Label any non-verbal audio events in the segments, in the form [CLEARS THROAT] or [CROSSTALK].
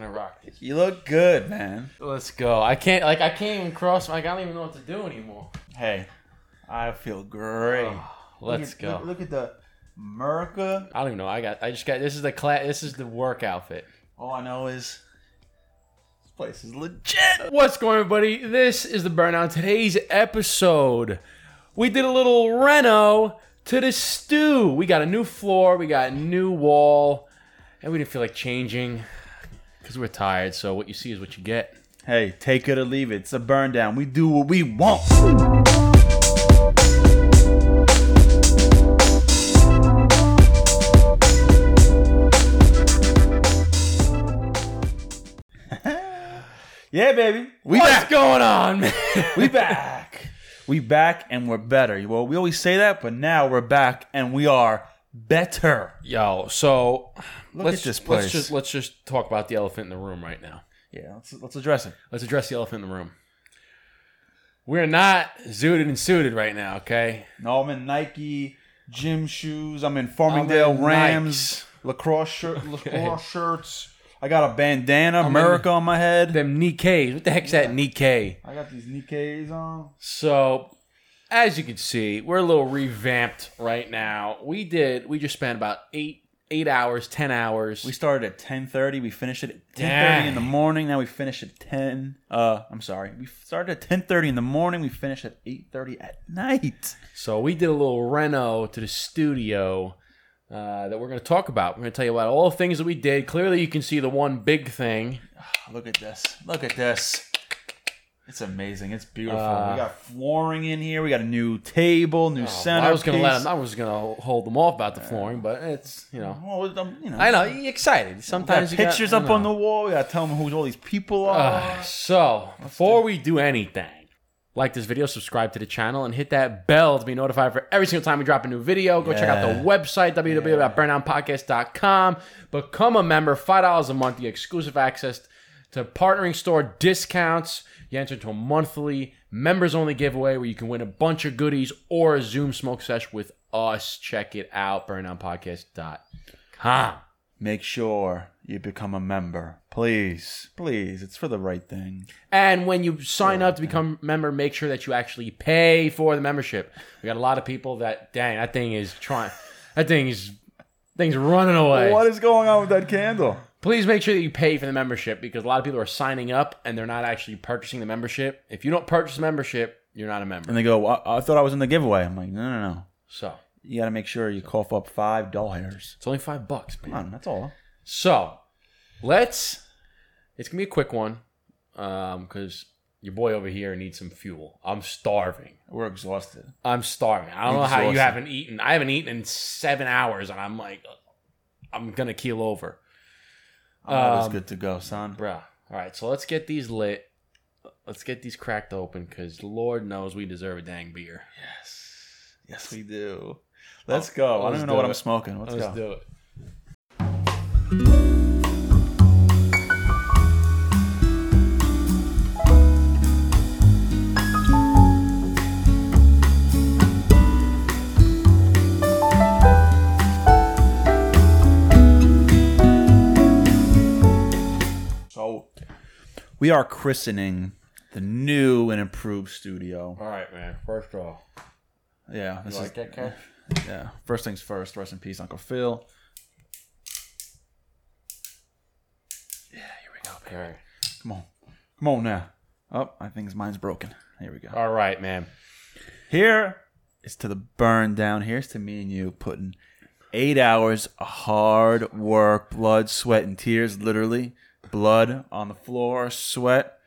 gonna rock this. You look good, man. Let's go. I can't like I can't even cross. Like I don't even know what to do anymore. Hey, I feel great. Oh, let's look go. At, look, look at the America. I don't even know. I got. I just got. This is the class. This is the work outfit. All I know is this place is legit. What's going on, everybody? This is the Burn Down. Today's episode, we did a little reno to the stew. We got a new floor, we got a new wall, and we didn't feel like changing because we're tired. So what you see is what you get. Hey, take it or leave it. It's a burn down. We do what we want. [LAUGHS] yeah, baby. We What's back. going on, man? We back. [LAUGHS] we back and we're better. Well, we always say that, but now we're back and we are better. Yo, so Look let's at this Let's just let's just talk about the elephant in the room right now. Yeah, let's let's address it. Let's address the elephant in the room. We're not zooted and suited right now, okay? No, I'm in Nike gym shoes. I'm in Farmingdale I'm in Rams lacrosse shirt, [LAUGHS] lacrosse shirts. I got a bandana, America on my head. Them Nikkei. What the heck's that Nikkei? I got these Nikkeis on. So, as you can see, we're a little revamped right now. We did. We just spent about eight eight hours, ten hours. We started at 10:30. We finished at 10:30 in the morning. Now we finish at 10. Uh, I'm sorry. We started at 10:30 in the morning. We finished at 8:30 at night. so we did a little reno to the studio uh, that we're going to talk about. We're going to tell you about all the things that we did. Clearly, you can see the one big thing. [SIGHS] Look at this. Look at this. It's amazing. It's beautiful. Uh, we got flooring in here. We got a new table, new Oh, center. I was going to let them. I was going to hold them off about the flooring, but it's you know. Well, um, you know, I know you're excited. Got Sometimes you pictures got, up on the wall. We got to tell them who all these people are. Uh, so, before we do anything, like this video, subscribe to the channel, and hit that bell to be notified for every single time we drop a new video. Go check out the Yeah. website, www.burndownpodcast.com. Become a member, $5 a month. You get exclusive access to partnering store discounts. You enter into a monthly members only giveaway where you can win a bunch of goodies or a Zoom smoke sesh with us. Check it out, burndownpodcast.com. Make sure you become a member, please, please. It's for the right thing. And when you sign up to become a member, make sure that you actually pay for the membership. We got a lot of people that dang that thing is trying that thing is thing's running away. What is going on with that candle? Please make sure that you pay for the membership because a lot of people are signing up and they're not actually purchasing the membership. If you don't purchase the membership, you're not a member. And they go, I, I thought I was in the giveaway. I'm like, no, no, no. So You got to make sure you cough up five dollars. it's only five bucks, man. Come on, that's all. So let's. It's gonna be a quick one, um, because your boy over here needs some fuel. I'm starving. We're exhausted. I'm starving. I don't know how you haven't eaten. I haven't eaten in seven hours, and I'm like, I'm gonna keel over, I'm always Um, good to go, son. bruh. All right, so let's get these lit. Let's get these cracked open, because Lord knows we deserve a dang beer. Yes, yes, we do. Let's go. I don't even know do what it. I'm smoking. Let's, Let's go. do it. We are christening the new and improved studio. All right, man. First off, Yeah, this you is like that yeah. First things first. Rest in peace, Uncle Phil. Yeah, here we go. Right. Come on, come on now. Oh, I think his mine's broken. Here we go. All right, man. Here is to the burn down. Here's to me and you putting eight hours of hard work, blood, sweat, and tears. Literally, blood on the floor, sweat,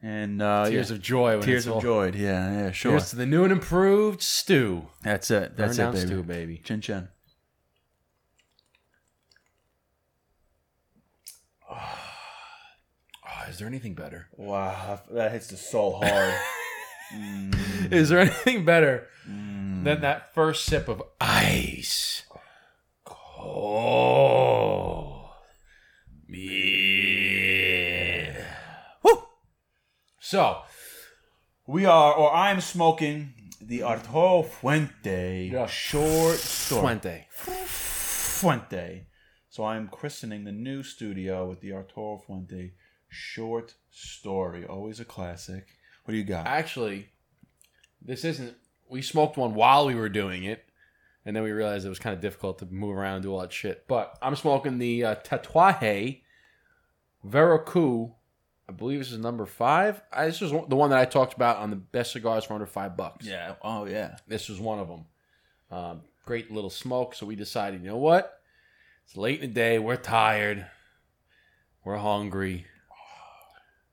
and uh, Tears yeah, of joy. Tears of joy. Yeah, yeah, sure. Here's to the new and improved stew. That's it. That's Burn it, baby. stew, baby. Chin chin. Oh, [SIGHS] is there anything better? Wow, that hits the soul hard. [LAUGHS] Is there anything better than that first sip of ice? Oh, me. So, we are, or I'm smoking the Arturo Fuente Yeah. short story. Fuente. Fuente. So I'm christening the new studio with the Arturo Fuente short story. Always a classic. What do you got? Actually, this isn't. We smoked one while we were doing it, and then we realized it was kind of difficult to move around and do all that shit. But I'm smoking the uh, Tatuaje Verocu. I believe this is number five. I, this was the one that I talked about on the best cigars for under five bucks. yeah. Oh yeah. This was one of them. Um, great little smoke. So we decided, you know what? It's late in the day. We're tired. We're hungry.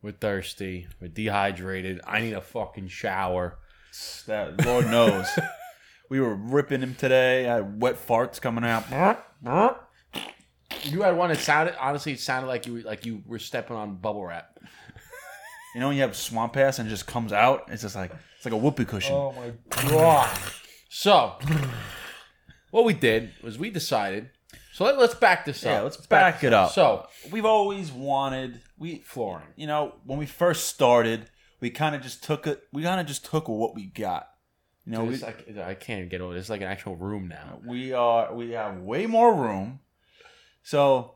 We're thirsty. We're dehydrated. I need a fucking shower. That Lord knows. [LAUGHS] we were ripping him today. I had wet farts coming out. [LAUGHS] You had one It sounded honestly, it sounded like you were, like you were stepping on bubble wrap. You know when you have swamp ass and it just comes out? It's just like it's like a whoopee cushion. Oh my god! So, what we did was we decided. So let, us back this up. Yeah, let's back it up. So We've always wanted we flooring. you know, when we first started, we kind of just took it. We kind of just took what we got. You know, Dude, we, it's like, I can't get over. this. It's like an actual room now. we are we have way more room. So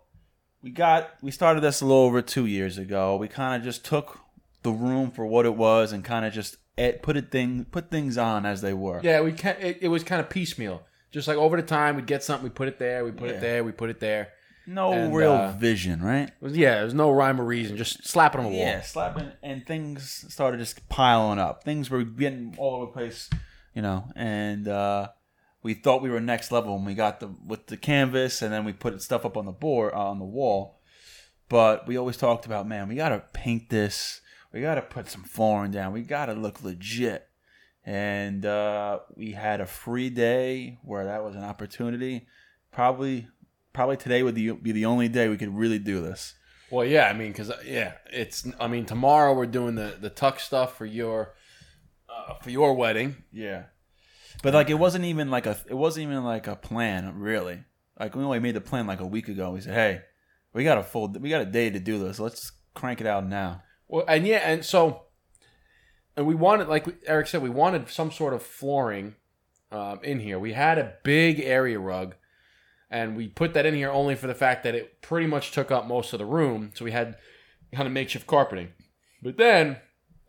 we got we started this a little over two years ago. We kind of just took the room for what it was and kind of just ed- put it thing put things on as they were. Yeah, we can it, it was kind of piecemeal. Just like over the time, we'd get something, we put it there, we put Yeah. it there, we put it there. No And, real uh, vision, right? Yeah, it was- yeah, there's no rhyme or reason. Just slapping it on the wall. Yeah, slapping, and things started just piling up. Things were getting all over the place, you know. And uh, we thought we were next level when we got the with the canvas, and then we put stuff up on the board uh, on the wall. But we always talked about, man, we gotta paint this. We gotta put some flooring down. We gotta look legit. And uh, we had a free day where that was an opportunity. Probably, probably today would be be the only day we could really do this. Well, yeah, I mean, because yeah, it's. I mean, tomorrow we're doing the the tuck stuff for your uh, for your wedding. Yeah. But like it wasn't even like a it wasn't even like a plan really. Like we only made the plan like a week ago. We said, "Hey, we got a full we got a day to do this. Let's crank it out now." Well, and yeah, and so, and we wanted, like Eric said, we wanted some sort of flooring um, in here. We had a big area rug, and we put that in here only for the fact that it pretty much took up most of the room. So we had kind of makeshift carpeting. But then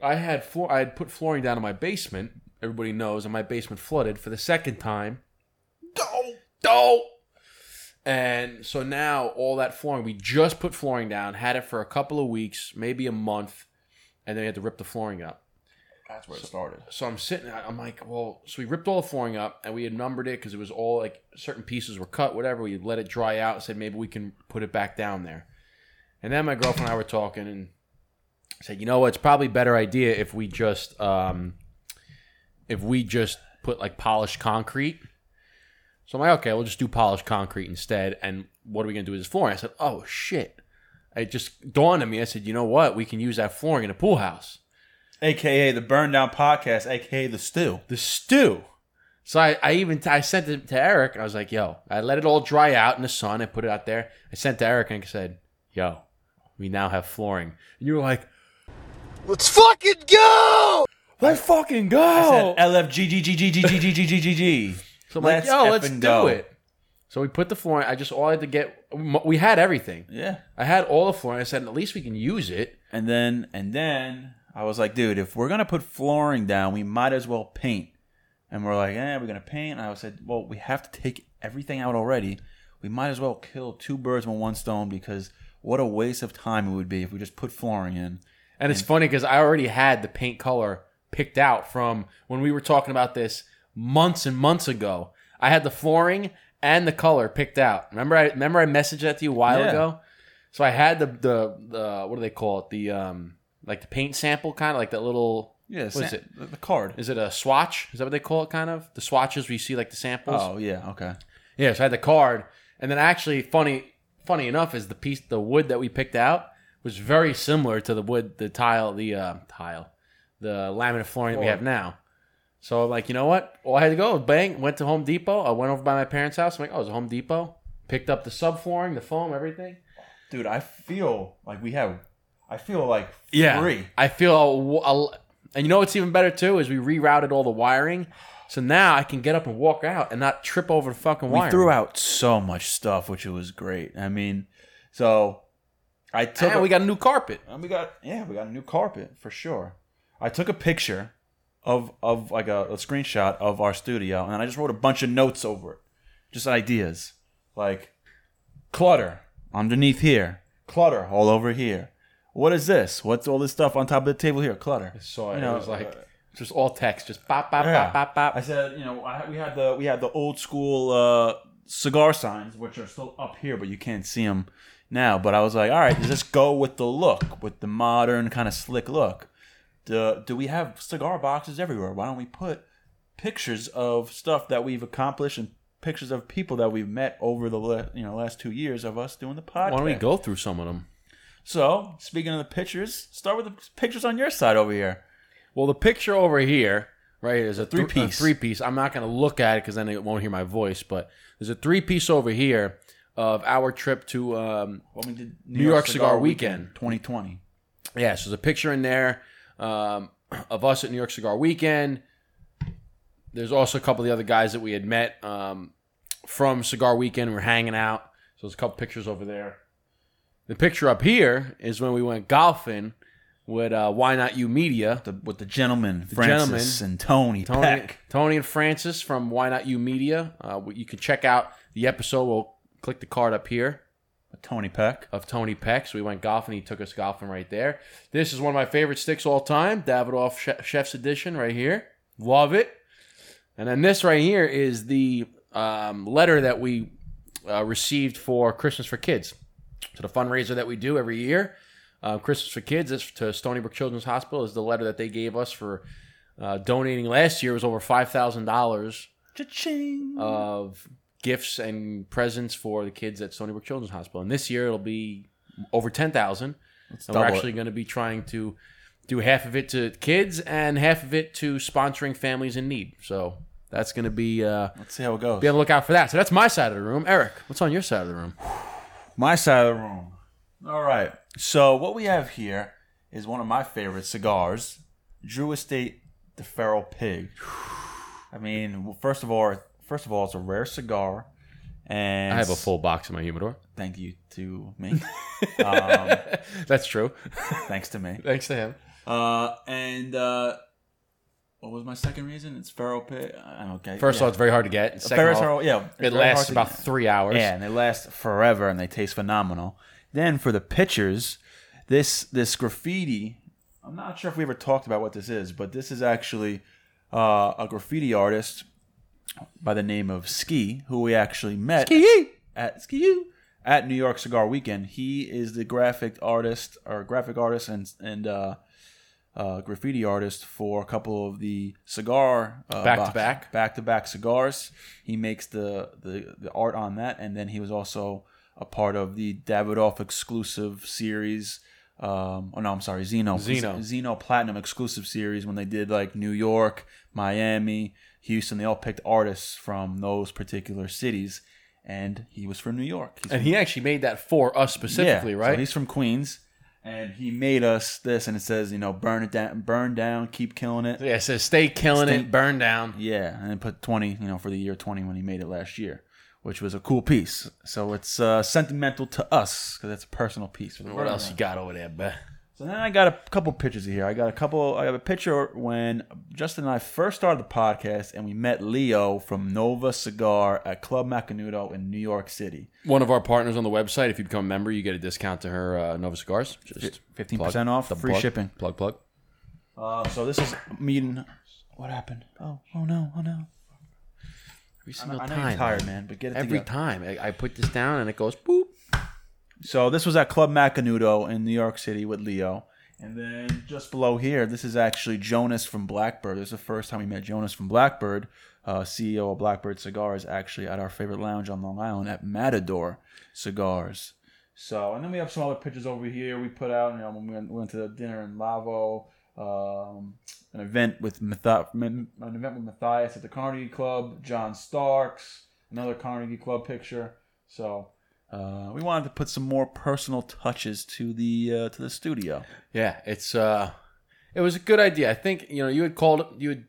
I had floor, I had put flooring down in my basement. Everybody knows, and my basement flooded for the second time. Don't, don't. And so now all that flooring, we just put flooring down, had it for a couple of weeks, maybe a month, and then we had to rip the flooring up. That's where it started. So I'm sitting, I'm like, well, so we ripped all the flooring up and we had numbered it because it was all like certain pieces were cut, whatever. We let it dry out and said maybe we can put it back down there. And then my girlfriend and I were talking and said, you know what, it's probably a better idea if we just, um, if we just put like polished concrete. So I'm like, okay, we'll just do polished concrete instead. And what are we gonna do with this flooring? I said, oh shit. It just dawned on me. I said, you know what? We can use that flooring in a pool house. AKA the Burn Down Podcast, AKA the Stew. the stew. So I, I even I sent it to Eric. I was like, "Yo," I let it all dry out in the sun. I put it out there. I sent to Eric and I said, "Yo, we now have flooring." And you were like, Let's fucking go! "Let's fucking go!" I said LFGGGGGGGGGG. [LAUGHS] so I'm like, let's "Yo, let's effing do go." it." So we put the flooring. I just all I had to get. We had everything. Yeah. I had all the flooring. I said, "At least we can use it." And then and then I was like, dude, if we're gonna put flooring down, we might as well paint. And we're like, eh, we're gonna paint. And I said, well, we have to take everything out already. We might as well kill two birds with one stone because what a waste of time it would be if we just put flooring in. And it's funny because I already had the paint color picked out from when we were talking about this months and months ago. I had the flooring and the color picked out. Remember, I remember I messaged that to you a while Yeah. ago. So I had the the the what do they call it? The um like the paint sample kind of like that little. Yeah, What is sa- it? The, the card. Is it a swatch? Is that what they call it? Kind of the swatches where you see like the samples. Oh yeah, okay. Yeah, so I had the card, and then actually, funny, funny enough, is the piece, the wood that we picked out was very similar to the wood, the tile, the uh, tile, the laminate flooring that we have now. So like, you know what? All I had to go, bang, went to Home Depot. I went over by my parents' house. I'm like, oh, it's Home Depot. Picked up the subflooring, the foam, everything. Dude, I feel like we have. I feel like Yeah. I feel, a, a- and you know what's even better too is we rerouted all the wiring, So now I can get up and walk out and not trip over the fucking wire. We threw out so much stuff, which it was great. I mean, so I took. and a- we got a new carpet. And we got yeah, we got a new carpet for sure. I took a picture of of like a, a screenshot of our studio, and I just wrote a bunch of notes over it, just ideas like clutter underneath here, clutter all over here. What is this? What's all this stuff on top of the table here? Clutter. So You it You know, was like uh, just all text, just bop bop Yeah. bop bop bop. I said, you know, I, we had the we had the old school uh, cigar signs, which are still up here, but you can't see them now. But I was like, all right, does this go with the look, with the modern kind of slick look? Do, do we have cigar boxes everywhere? Why don't we put pictures of stuff that we've accomplished and pictures of people that we've met over the la- you know last two years of us doing the podcast? Why don't we go through some of them? So, speaking of the pictures, start with the pictures on your side over here. Well, the picture over here, right, is a three piece. three piece. I'm not going to look at it because then it won't hear my voice. But there's a three piece over here of our trip to um, When we did New York Cigar Weekend. 2020. Yeah, so there's a picture in there um, of us at New York Cigar Weekend. There's also a couple of the other guys that we had met um, from Cigar Weekend. We're hanging out. So there's a couple pictures over there. The picture up here is when we went golfing with uh, Why Not You Media. the, with the gentlemen, Francis gentlemen. and Tony, Tony, Peck. Tony and Francis from Why Not You Media. Uh, you can check out the episode. We'll click the card up here. Tony Peck. of Tony Peck. So we went golfing. He took us golfing right there. This is one of my favorite sticks all time, Davidoff Che- Chef's Edition right here. Love it. And then this right here is the um, letter that we uh, received for Christmas for Kids. So the fundraiser that we do every year, uh, Christmas for Kids, is to Stony Brook Children's Hospital, is the letter that they gave us for uh, donating last year was over five thousand dollars Cha-ching. of gifts and presents for the kids at Stony Brook Children's Hospital. And this year it'll be over 10,000. And we're actually going to be trying to do half of it to kids and half of it to sponsoring families in need. So that's going to be uh, Let's see how it goes. be on the lookout for that. So that's my side of the room. Eric, what's on your side of the room? My side of the room. All right. So what we have here is one of my favorite cigars, Drew Estate the Feral Pig. I mean, first of all, first of all, it's a rare cigar, and I have a full box in my humidor. Thank you to me. [LAUGHS] um, That's true. thanks to me. [LAUGHS] Thanks to him. Uh, and uh, what was my second reason? It's Feral Pit. I don't get. First of all, it's very hard to get. Second Ferris off, Feral, yeah, it lasts about get. three hours. Yeah, and they last forever and they taste phenomenal. Then for the pictures, this this graffiti, I'm not sure if we ever talked about what this is, but this is actually uh, a graffiti artist by the name of Ski, who we actually met at Ski at New York Cigar Weekend. He is the graphic artist or graphic artist and and uh, uh, graffiti artist for a couple of the cigar uh, Back to back? back to back cigars. He makes the, the the art on that, and then he was also a part of the Davidoff exclusive series. Um, oh no, I'm sorry, Zino. Zino. Zino Platinum exclusive series when they did like New York, Miami, Houston. They all picked artists from those particular cities, and he was from New York. He's And he actually made that for us specifically, yeah, right? So he's from Queens, and he made us this, and it says, you know, burn it down, burn down, keep killing it. yeah, it says stay killing Stay- it, burn down. Yeah, and then put twenty, you know, for the year twenty when he made it last year, which was a cool piece. So it's uh, sentimental to us because it's a personal piece. What else you got over there, bruh? So then I got a couple pictures here. I got a couple. I have a picture when Justin and I first started the podcast, and we met Leo from Nova Cigar at Club Macanudo in New York City. One of our partners on the website. If you become a member, you get a discount to her uh, Nova Cigars. Just 15% off, Double free plug. shipping. Plug, plug. Uh, so this is meeting. What happened? Oh, oh no, oh no. Every I single know time. you're tired, man, but get it Every together. time I, I put this down and it goes boop. So this was at Club Macanudo in New York City with Leo. And then just below here, this is actually Jonas from Blackbird. This is the first time we met Jonas from Blackbird, uh, CEO of Blackbird Cigars, actually at our favorite lounge on Long Island at Matador Cigars. So, and then we have some other pictures over here we put out. You know, when we went, went to the dinner in Lavo, um, an event with an event with Matthias at the Carnegie Club, John Starks, another Carnegie Club picture. So, uh, we wanted to put some more personal touches to the uh, to the studio. Yeah, it's uh, it was a good idea. I think you know you had called you had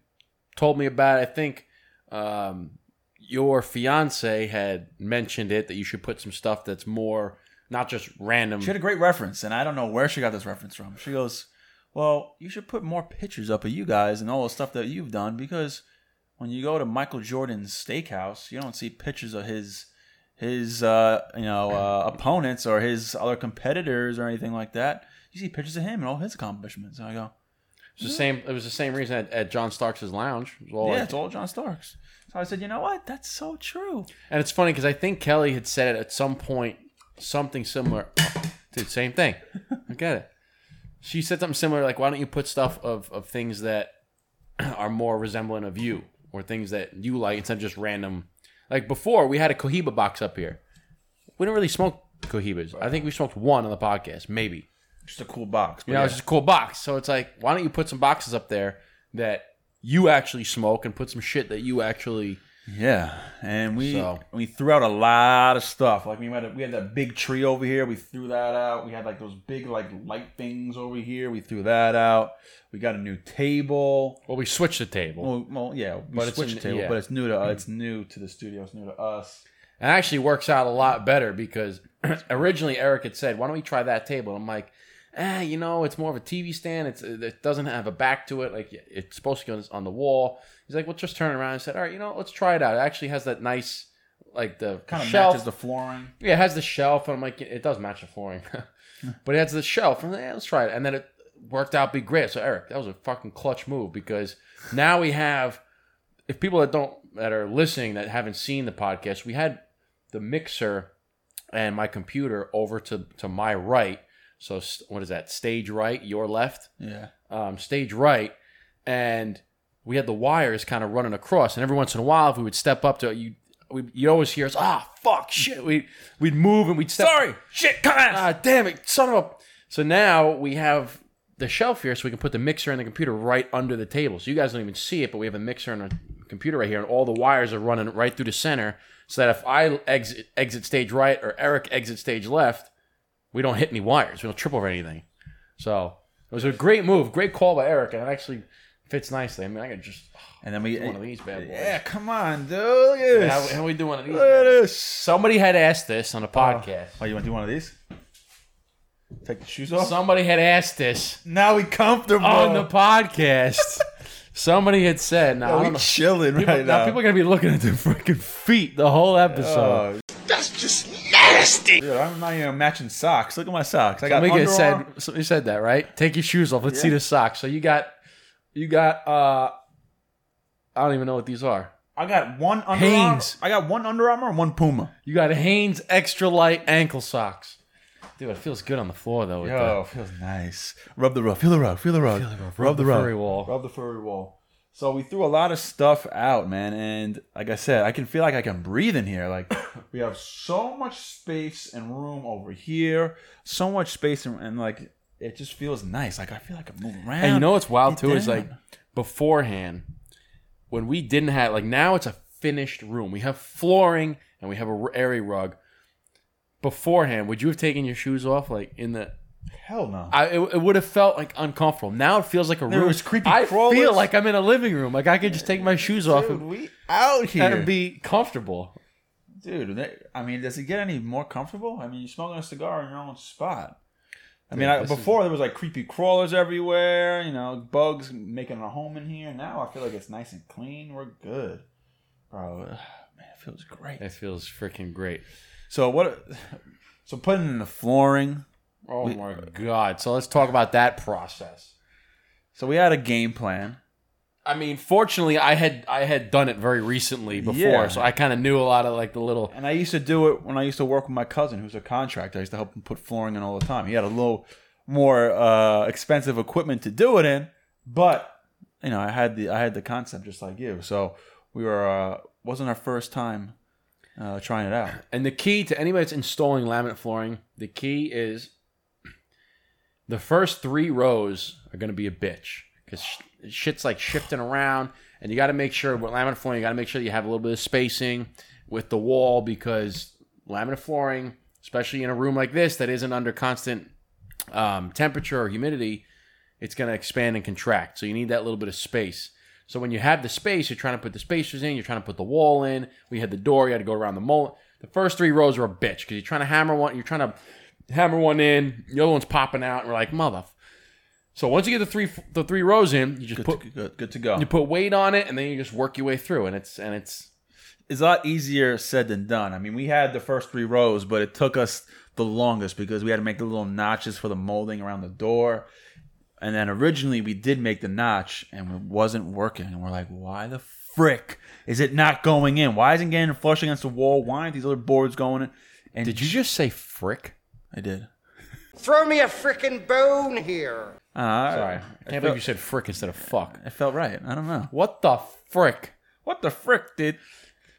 told me about it. I think um, your fiance had mentioned it that you should put some stuff that's more not just random. She had a great reference, and I don't know where she got this reference from. She goes, "Well, you should put more pictures up of you guys and all the stuff that you've done because when you go to Michael Jordan's steakhouse, you don't see pictures of his his uh, you know uh, opponents or his other competitors or anything like that. You see pictures of him and all his accomplishments." And I go, It was the same. It was the same reason at, at John Starks' lounge. It was all "Yeah, like- it's all John Starks." So I said, "You know what? That's so true." and it's funny because I think Kelly had said it at some point, something similar. Dude, same thing. I get it. She said something similar, like, "Why don't you put stuff of of things that [CLEARS THROAT] are more resemblant of you, or things that you like instead of just random." Like before, we had a Cohiba box up here. We don't really smoke Cohibas. I think we smoked one on the podcast, maybe. Just a cool box. But You know, yeah. it's just a cool box. So it's like, why don't you put some boxes up there that you actually smoke and put some shit that you actually. Yeah, and we So- we threw out a lot of stuff. Like we had a, we had that big tree over here. We threw that out. We had like those big like light things over here. We threw that out. We got a new table. Well, we switched the table. Well, well yeah, we But it's switched the table, yeah. but it's new to it's new to the studio. It's new to us. It actually works out a lot better because [CLEARS THROAT] originally Eric had said, "Why don't we try that table?" I'm like, "Eh, you know, it's more of a TV stand. It's it doesn't have a back to it. Like it's supposed to go on the wall." He's like, "Well, just turn around." I said, "All right, you know, let's try it out. It actually has that nice, like the Kind of shelf. matches the flooring. yeah, it has the shelf." And I'm like, "It does match the flooring, [LAUGHS] but it has the shelf." And like, yeah, let's try it. And then it worked out be great. So Eric, that was a fucking clutch move because now we have. If people that don't that are listening that haven't seen the podcast, we had the mixer and my computer over to to my right. So what is that? Stage right, your left. Yeah, Um, stage right, and we had the wires kind of running across. And every once in a while, if we would step up to you, we, you'd always hear us, ah, fuck, shit. We we'd move and we'd step. sorry, shit, come on. Ah, damn it, son of a. So now we have the shelf here, so we can put the mixer and the computer right under the table. So you guys don't even see it, but we have a mixer and a computer right here, and all the wires are running right through the center. So that if I exit exit stage right or Eric exit stage left, we don't hit any wires. We don't trip over anything. So it was a great move, great call by Eric, and actually fits nicely. I mean, I could just oh, And then we one of eh, these bad boys. Yeah, come on, dude. Look at this. how, how we do one of these? Look at this. Somebody had asked this on a uh, podcast. Oh, you want to do one of these? Take the shoes off. Somebody had asked this now we comfortable on the podcast. [LAUGHS] Somebody had said, now, we chilling People, right now now. people are gonna be looking at their freaking feet the whole episode. Oh, That's just nasty. dude, I'm not even matching socks. Look at my socks. I got somebody Under said, somebody said that, right? Take your shoes off. Let's see the socks. So you got, you got. uh I don't even know what these are. I got one Under Armour. Hanes. I got one Under Armour and one Puma. You got Hanes extra light ankle socks. Dude, it feels good on the floor though. With Yo, feels nice. Rub the rug. Feel the rug. Feel the rug. Rub, the the rug. furry wall. Rub the furry wall. So we threw a lot of stuff out, man, and like I said, I can feel like I can breathe in here. Like [COUGHS] we have so much space and room over here, so much space and, and like it just feels nice. Like I feel like I'm moving around. And you know what's wild too is like beforehand when we didn't have like now it's a finished room. We have flooring and we have a area rug. Beforehand, would you have taken your shoes off like in the? hell no. I it, it would have felt like uncomfortable. Now it feels like a room. was creepy I crawlers. feel like I'm in a living room. Like I could just take my shoes off and, we out here, and be comfortable. dude. I mean, does it get any more comfortable? I mean, you're smoking a cigar in your own spot. I mean, I, is- before there was like creepy crawlers everywhere, you know, bugs making a home in here. Now I feel like it's nice and clean. We're good, bro. [SIGHS] Man, it feels great. It feels freaking great. So what? So putting in the flooring. Oh my god! So let's talk about that process. So we had a game plan. I mean, fortunately, I had I had done it very recently before, Yeah. so I kind of knew a lot of like the little. And I used to do it when I used to work with my cousin, who's a contractor. I used to help him put flooring in all the time. He had a little more uh, expensive equipment to do it in, but you know, I had the I had the concept just like you. So we were uh, wasn't our first time uh, trying it out. And the key to anybody that's installing laminate flooring, the key is the first three rows are going to be a bitch because shit's like shifting around, and you got to make sure with laminate flooring, you got to make sure you have a little bit of spacing with the wall because laminate flooring, especially in a room like this that isn't under constant um, temperature or humidity, it's going to expand and contract. So you need that little bit of space. So when you have the space, you're trying to put the spacers in, you're trying to put the wall in. We had the door, you had to go around the mold. The first three rows were a bitch because you're trying to hammer one, you're trying to hammer one in, the other one's popping out, and we're like, mother. So once you get the three the three rows in, you just Good, put to, good, good to go. you put weight on it, and then you just work your way through, and it's and it's It's a lot easier said than done. I mean, we had the first three rows, but it took us the longest because we had to make the little notches for the molding around the door. And then originally we did make the notch and it wasn't working. And we're like, why the frick is it not going in? Why isn't it getting flush against the wall? Why aren't these other boards going in? And Did you just say frick? I did. Throw me a frickin' bone here. Uh, Sorry, I can't believe you said frick instead of fuck. It felt right. I don't know. What the frick? What the frick, dude?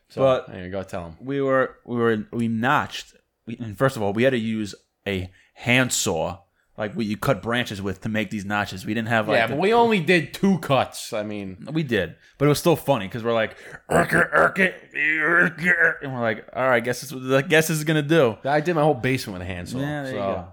So, But- there you go. Tell him. we were we were we notched. We, and first of all, we had to use a handsaw, like what you cut branches with, to make these notches. We didn't have like Yeah, the- but we only did two cuts. I mean, we did, but it was still funny because we're like, "Erk it, erk it, and we're like, all right, guess this, I guess this is gonna do. I did my whole basement with a handsaw. Yeah, there so. you go.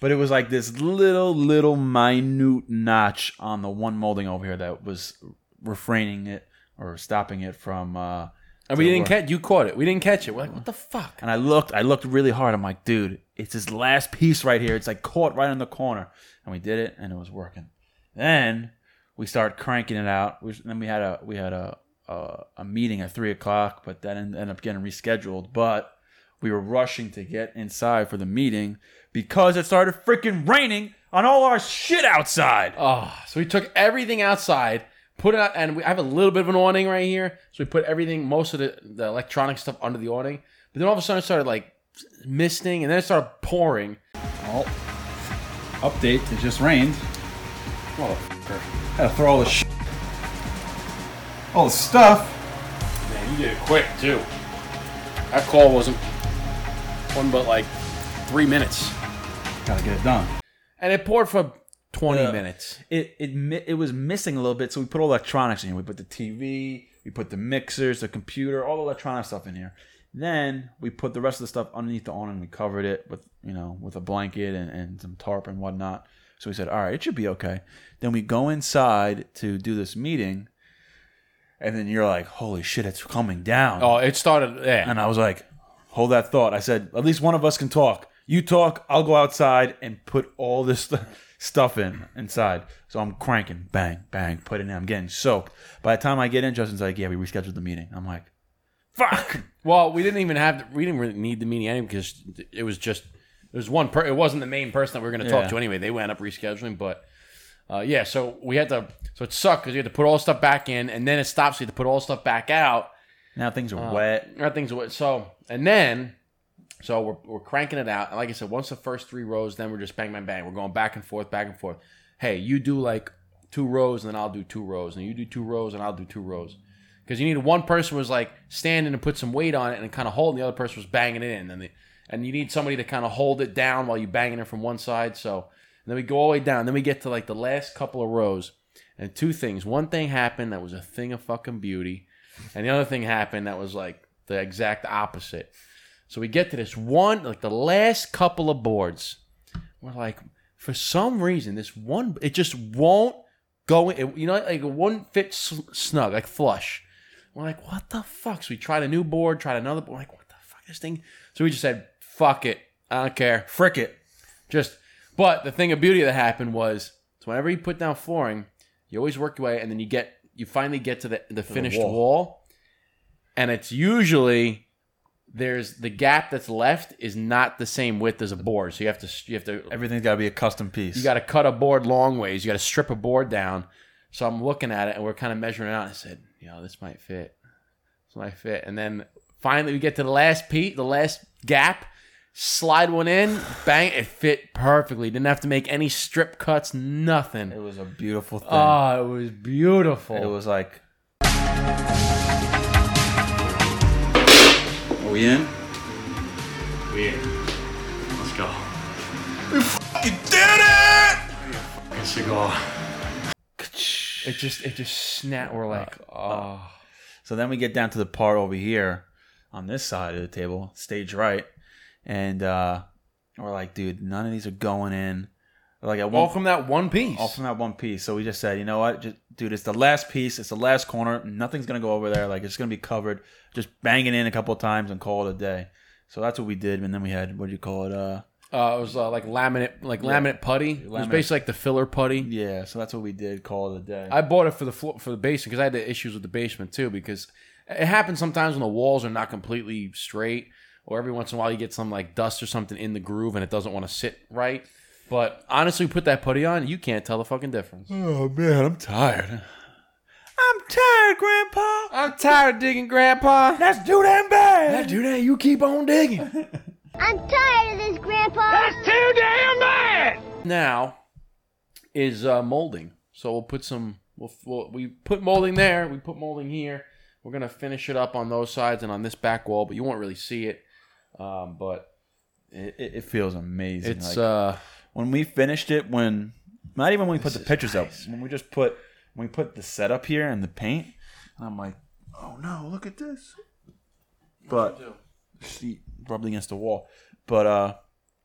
But it was like this little, little minute notch on the one molding over here that was refraining it or stopping it from. uh And we didn't catch. You caught it. We didn't catch it. We're like, what the fuck? And I looked, I looked really hard. I'm like, dude, it's this last piece right here. It's like caught right in the corner. And we did it, and it was working. Then we started cranking it out. We, then we had a we had a a, a meeting at three o'clock, but that ended up getting rescheduled. But we were rushing to get inside for the meeting because it started freaking raining on all our shit outside. Oh, so we took everything outside, put it out, and we I have a little bit of an awning right here. So we put everything, most of the, the electronic stuff under the awning. But then all of a sudden it started like misting, and then it started pouring. Oh, update! It just rained. Motherfucker. Had to throw all the shit, all the stuff. Man, you did it quick too. That call wasn't one but like three minutes, Gotta get it done. and it poured for twenty Yeah. minutes. it it it was missing a little bit, so we put all electronics in here. We put the TV, we put the mixers, the computer, all the electronic stuff in here. Then we put the rest of the stuff underneath the awning. We covered it with you know with a blanket and, and some tarp and whatnot. So we said, all right, it should be okay. Then we go inside to do this meeting, and then you're like, holy shit, it's coming down. Oh, it started. Yeah, And I was like, hold that thought. I said, at least one of us can talk. You talk, I'll go outside and put all this st- [LAUGHS] stuff in inside. So I'm cranking, bang, bang, put it in. I'm getting soaked. By the time I get in, Justin's like, yeah, we rescheduled the meeting. I'm like, fuck. Well, we didn't even have. We didn't really need the meeting anyway because it was just it was one. Per, it wasn't the main person that we were going to talk Yeah. to anyway. They wound up rescheduling, but uh, yeah. So we had to. So it sucked because you had to put all the stuff back in, and then it stops. So you had to put all the stuff back out. Now things are wet. Now things are wet. So and then. So we're, we're cranking it out, and like I said, once the first three rows, then we're just bang, bang, bang. We're going back and forth, back and forth. Hey, you do like two rows, and then I'll do two rows, and you do two rows, and I'll do two rows. Because you need one person was like standing and put some weight on it and kind of holding the other person was banging it in. And and you need somebody to kind of hold it down while you banging it from one side. So then we go all the way down. Then we get to like the last couple of rows. And two things. One thing happened that was a thing of fucking beauty. And the other thing happened that was like the exact opposite so we get to this one like the last couple of boards we're like for some reason this one it just won't go in it, you know like it wouldn't fit snug like flush we're like, what the fuck? So we tried a new board, tried another board. We're like, what the fuck this thing? So we just said, fuck it. I don't care. Frick it. Just, but the thing of beauty that happened was, so whenever you put down flooring, you always work your way, and then you get, you finally get to the, the finished wall. wall. and it's usually there's the gap that's left is not the same width as a board, so you have to you have to Everything's got to be a custom piece. you got to cut a board long ways. You got to strip a board down. So I'm looking at it and we're kind of measuring it out. I said, you know, this might fit. This might fit. And then finally we get to the last piece, the last gap. Slide one in, bang! It fit perfectly. Didn't have to make any strip cuts, nothing. It was a beautiful thing. Oh, it was beautiful. it was like. Are we in? Let's go. You did it! cigar. It just, it just snapped. We're like, oh. So then we get down to the part over here on this side of the table, stage right, and uh, we're like, dude, none of these are going in. Like at All from that one piece. all from that one piece. So we just said, you know what, just, dude, it's the last piece. It's the last corner. Nothing's gonna go over there. Like it's gonna be covered. Just bang it in a couple of times and call it a day. So that's what we did. And then we had what do you call it? Uh, Uh, it was uh, like laminate, like laminate putty. It was basically like the filler putty. yeah. So that's what we did. Call it a day. I bought it for the floor, for the basement because I had the issues with the basement too. Because it happens sometimes when the walls are not completely straight, or every once in a while you get some like dust or something in the groove and it doesn't want to sit right. But honestly, put that putty on, you can't tell the fucking difference. oh man, I'm tired. I'm tired, Grandpa. I'm tired of digging, Grandpa. Let's do that bad. Let's do that. You keep on digging. [LAUGHS] I'm tired of this, Grandpa. That's too damn bad. Now is uh, molding. So we'll put some. We'll, we'll, we put molding there. We put molding here. We're gonna finish it up on those sides and on this back wall, but you won't really see it. Um, but It, it, it feels amazing. it's Like, uh, when we finished it. When not even when we put the pictures nice. up. When we just put when we put the setup here and the paint. And I'm like, oh no, look at this. But she rubbed against the wall. But uh,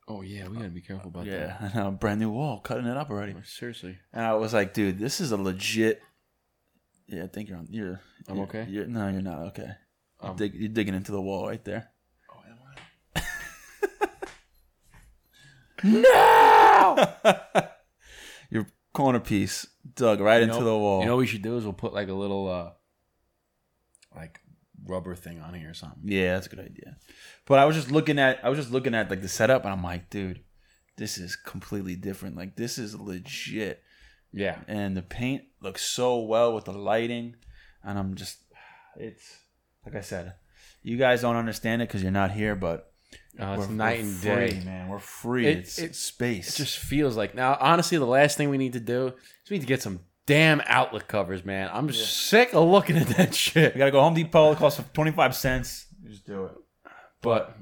oh yeah, we gotta be careful about that. yeah, I know, brand new wall, cutting it up already. Seriously, And I was like, dude, this is a legit. Yeah, I think you're on. You're. I'm you're- okay? You're, no, you're not okay. You're, Um, dig, you're digging into the wall right there. Oh, am I? [LAUGHS] no. [LAUGHS] Your corner piece dug right You into the wall. You know what we should do is we'll put like a little uh, like rubber thing on here or something. yeah, that's a good idea. But I was just looking at. I was just looking at like the setup, and I'm like, dude, this is completely different. Like this is legit, Yeah, and the paint looks so well with the lighting, and I'm just, it's like I said, you guys don't understand it because you're not here, but uh, it's we're- night we're and free, day. man. We're free. It- it's it- space. It just feels like now. Honestly, the last thing we need to do is we need to get some damn outlet covers, man. I'm just sick of looking at that shit. You gotta go Home Depot. It costs twenty five cents. You just do it. But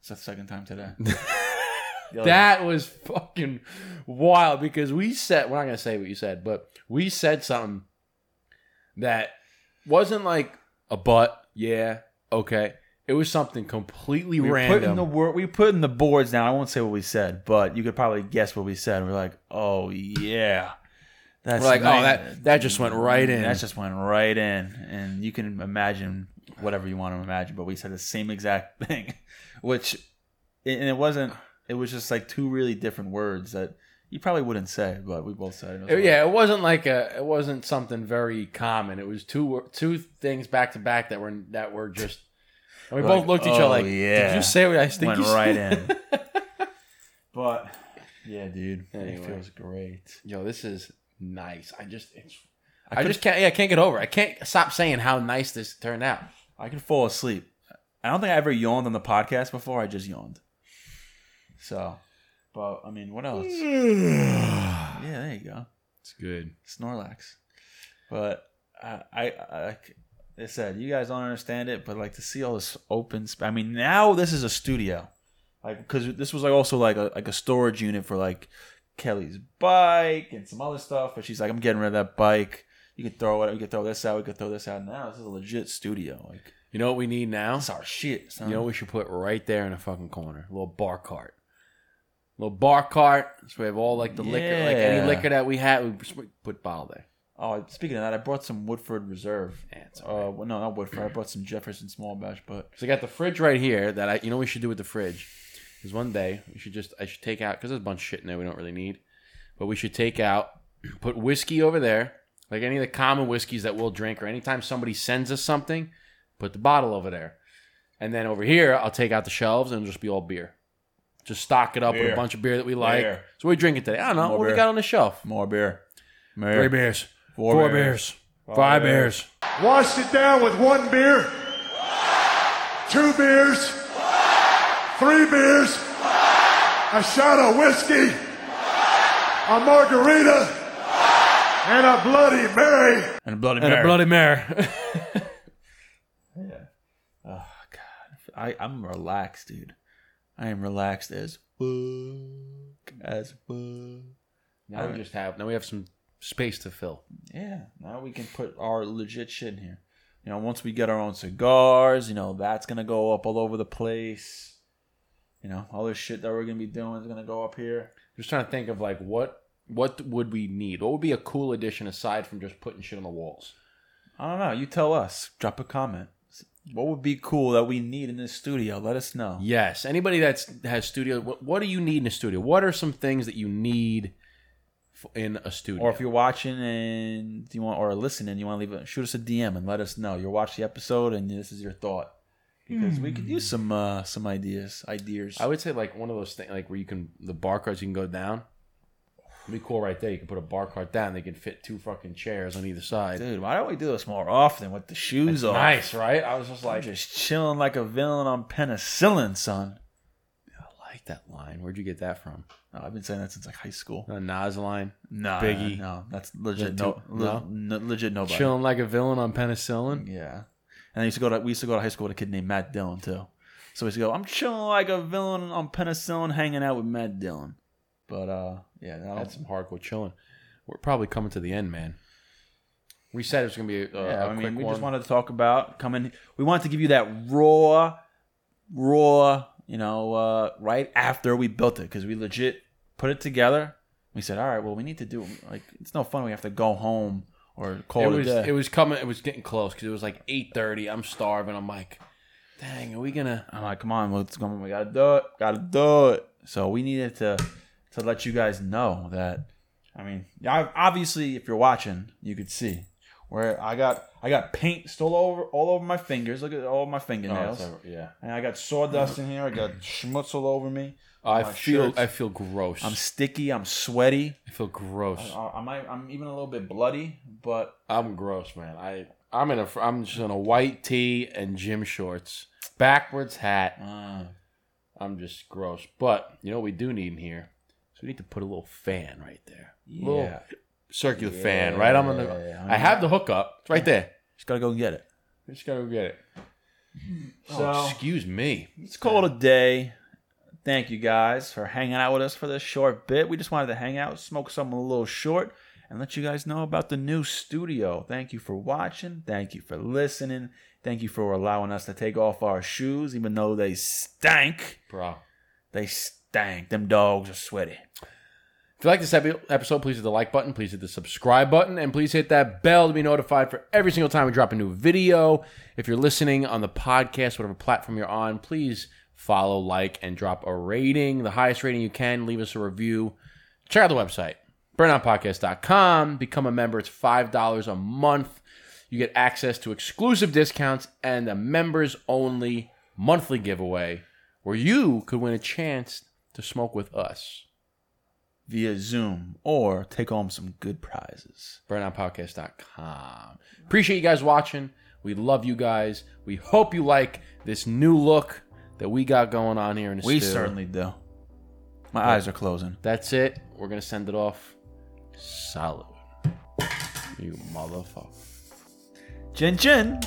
It's the second time today. [LAUGHS] That was fucking wild because we said we're not gonna say what you said, but we said something that wasn't like a but. Yeah, okay. It was something completely we random. put in the wor- we put in the boards down. I won't say what we said, but you could probably guess what we said. We're like, oh yeah, that's We're like, oh, that that just went right in. That just went right in, and you can imagine whatever you want to imagine. But we said the same exact [LAUGHS] thing, which and it wasn't. It was just like two really different words that you probably wouldn't say, but we both said it. It It- like- yeah, it wasn't like a. It wasn't something very common. It was two two things back to back that were that were just. And we Like, both looked at each oh, other like, yeah. "Did you say what I think went you said?" right in. [LAUGHS] But yeah, dude, Anyway. it feels great. Yo, this is nice. I just, it's, I, I, just can't. Yeah, I can't get over. it. I can't stop saying how nice this turned out. I could fall asleep. I don't think I ever yawned on the podcast before. I just yawned. So, but I mean, what else? [SIGHS] yeah, there you go, It's good. Snorlax. But I, I, I, I said, you guys don't understand it, but like to see all this open. Sp- I mean, now this is a studio, like because this was like also like a like a storage unit for like Kelly's bike and some other stuff. But she's like, I'm getting rid of that bike. You could throw it. We could throw this out. We could throw this out. Now this is a legit studio. Like You know what we need now? that's our shit. Son. You know what we should put right there in the fucking corner? A little bar cart. little bar cart. So we have all like the liquor, like any liquor that we had, we put bottle there. Oh, speaking of that, I brought some Woodford Reserve. Yeah, it's Uh, well, no, not Woodford. I brought some Jefferson Small Batch, but So I got the fridge right here that I, you know, what we should do with the fridge is one day we should just, I should take out because there's a bunch of shit in there we don't really need, but we should take out, put whiskey over there, like any of the common whiskeys that we'll drink, or anytime somebody sends us something, put the bottle over there, and then over here I'll take out the shelves and it'll just be all beer. Just stock it up with Beer. a bunch of beer that we like. Beer. So we drink it today. I don't know More what we beer. got on the shelf. more beer. More. Three beers, Four four, beers. beers, five beers. beers. Washed it down with one beer, two beers, three beers, a shot of whiskey, a margarita, and a Bloody Mary. And a Bloody And Mary. a Bloody Mary. [LAUGHS] Yeah. Oh God, I I'm relaxed, dude. I am relaxed as fuck. As fuck. now we just have now we have some space to fill. Yeah. Now we can put our legit shit in here. You know, once we get our own cigars, you know, that's gonna go up all over the place. You know, all this shit that we're gonna be doing is gonna go up here. Just trying to think of like what what would we need? What would be a cool addition aside from just putting shit on the walls? I don't know. You tell us. Drop a comment. What would be cool that we need in this studio? Let us know. Yes. Anybody that's has studio, what, what do you need in a studio? What are some things that you need in a studio? Or if you're watching and you want or listening, you want to leave a shoot us a DM and let us know. You're watching the episode and this is your thought because we could use some uh some ideas. Ideas. I would say like one of those things like where you can the bar cards you can go down. It'd be cool right there. You can put a bar cart down. They can fit two fucking chairs on either side. Dude, why don't we do this more often with the shoes off? Nice, right? I was just I'm like, just chilling like a villain on penicillin, son. I like that line. Where'd you get that from? Oh, I've been saying that since like high school. A Nas line. No, Biggie. no, that's legit. No, no? no, legit nobody. Chilling like a villain on penicillin. Yeah, and I used to go to we used to go to high school with a kid named Matt Dillon too. So we used to go. I'm chilling like a villain on penicillin, hanging out with Matt Dillon. But uh, yeah, That's some hardcore chilling. We're probably coming to the end, man. We said it was gonna be a, yeah. a I mean, we one. just wanted to talk about coming. We wanted to give you that raw, raw. You know, uh, right after we built it because we legit put it together. We said, all right, well, we need to do like it's no fun. We have to go home or call it it, was a day. it was coming. It was getting close because it was like eight thirty. I'm starving. I'm like, dang, are we gonna? I'm like, come on, let's go. We gotta do it. Gotta do it. So we needed to to let you guys know that. I mean, obviously, if you're watching, you could see where I got I got paint still over all over my fingers. Look at all my fingernails, Oh, yeah. and I got sawdust in here. I got schmutz all over me. I feel shirts. I feel gross. I'm sticky. I'm sweaty. I feel gross. I, I might, I'm even a little bit bloody, but I'm gross, man. I I'm in a I'm just in a white tee and gym shorts, backwards hat. uh, I'm just gross. But you know what we do need in here? So we need to put a little fan right there. yeah, Little circular fan right I'm on the. Yeah. I have the hookup. It's right there. just gotta go and get it. Just gotta go get it. Oh, so- oh, excuse me. Let's call it a day. Thank you guys for hanging out with us for this short bit. We just wanted to hang out, smoke something a little short, and let you guys know about the new studio. Thank you for watching. Thank you for listening. Thank you for allowing us to take off our shoes, even though they stank. Bro. They stank. Them dogs are sweaty. If you like this episode, please hit the like button, please hit the subscribe button, and please hit that bell to be notified for every single time we drop a new video. If you're listening on the podcast, whatever platform you're on, please follow, like, and drop a rating. The highest rating you can. Leave us a review. Check out the website, burndownpodcast.com. Become a member. It's $5 a month. You get access to exclusive discounts and a members only monthly giveaway where you could win a chance to smoke with us via Zoom or take home some good prizes. Burndownpodcast.com. Appreciate you guys watching. We love you guys. We hope you like this new look that we got going on here in the We certainly do. My but eyes are closing. That's it. We're gonna send it off. Solid. You motherfucker. Chin chin.